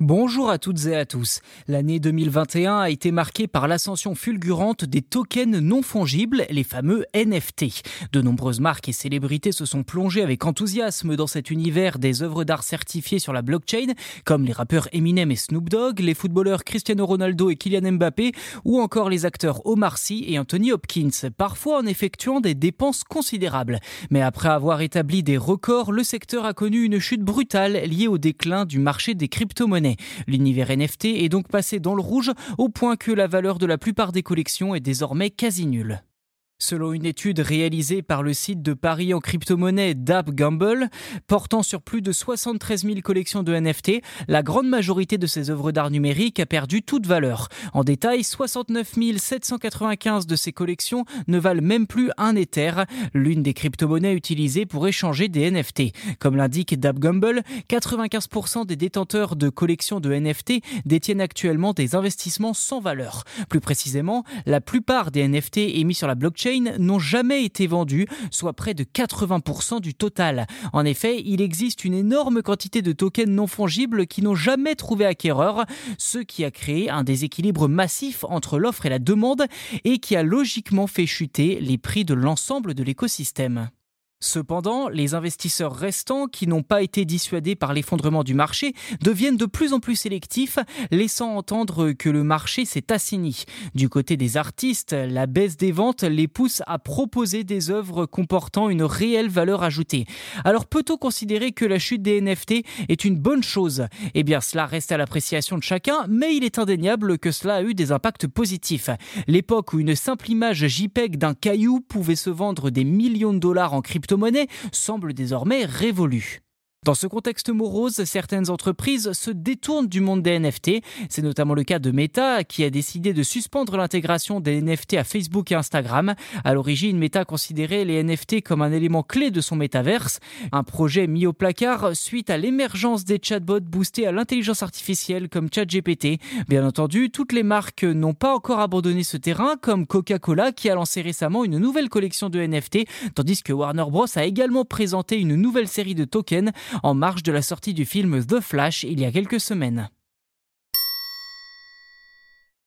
Bonjour à toutes et à tous. L'année 2021 a été marquée par l'ascension fulgurante des tokens non fongibles, les fameux NFT. De nombreuses marques et célébrités se sont plongées avec enthousiasme dans cet univers des œuvres d'art certifiées sur la blockchain, comme les rappeurs Eminem et Snoop Dogg, les footballeurs Cristiano Ronaldo et Kylian Mbappé, ou encore les acteurs Omar Sy et Anthony Hopkins, parfois en effectuant des dépenses considérables. Mais après avoir établi des records, le secteur a connu une chute brutale liée au déclin du marché des crypto-monnaies. L'univers NFT est donc passé dans le rouge au point que la valeur de la plupart des collections est désormais quasi nulle. Selon une étude réalisée par le site de paris en crypto-monnaie Dab Gamble, portant sur plus de 73 000 collections de NFT, la grande majorité de ces œuvres d'art numérique a perdu toute valeur. En détail, 69 795 de ces collections ne valent même plus un Ether, l'une des crypto-monnaies utilisées pour échanger des NFT. Comme l'indique Dab Gamble, 95% des détenteurs de collections de NFT détiennent actuellement des investissements sans valeur. Plus précisément, la plupart des NFT émis sur la blockchain n'ont jamais été vendus, soit près de 80% du total. En effet, il existe une énorme quantité de tokens non fongibles qui n'ont jamais trouvé acquéreur, ce qui a créé un déséquilibre massif entre l'offre et la demande et qui a logiquement fait chuter les prix de l'ensemble de l'écosystème. Cependant, les investisseurs restants, qui n'ont pas été dissuadés par l'effondrement du marché, deviennent de plus en plus sélectifs, laissant entendre que le marché s'est assaini. Du côté des artistes, la baisse des ventes les pousse à proposer des œuvres comportant une réelle valeur ajoutée. Alors peut-on considérer que la chute des NFT est une bonne chose? Eh bien cela reste à l'appréciation de chacun, mais il est indéniable que cela a eu des impacts positifs. L'époque où une simple image JPEG d'un caillou pouvait se vendre des millions de dollars en crypto monnaie semble désormais révolue. Dans ce contexte morose, certaines entreprises se détournent du monde des NFT. C'est notamment le cas de Meta qui a décidé de suspendre l'intégration des NFT à Facebook et Instagram. À l'origine, Meta considérait les NFT comme un élément clé de son métaverse, un projet mis au placard suite à l'émergence des chatbots boostés à l'intelligence artificielle comme ChatGPT. Bien entendu, toutes les marques n'ont pas encore abandonné ce terrain comme Coca-Cola qui a lancé récemment une nouvelle collection de NFT, tandis que Warner Bros a également présenté une nouvelle série de tokens en marge de la sortie du film The Flash il y a quelques semaines.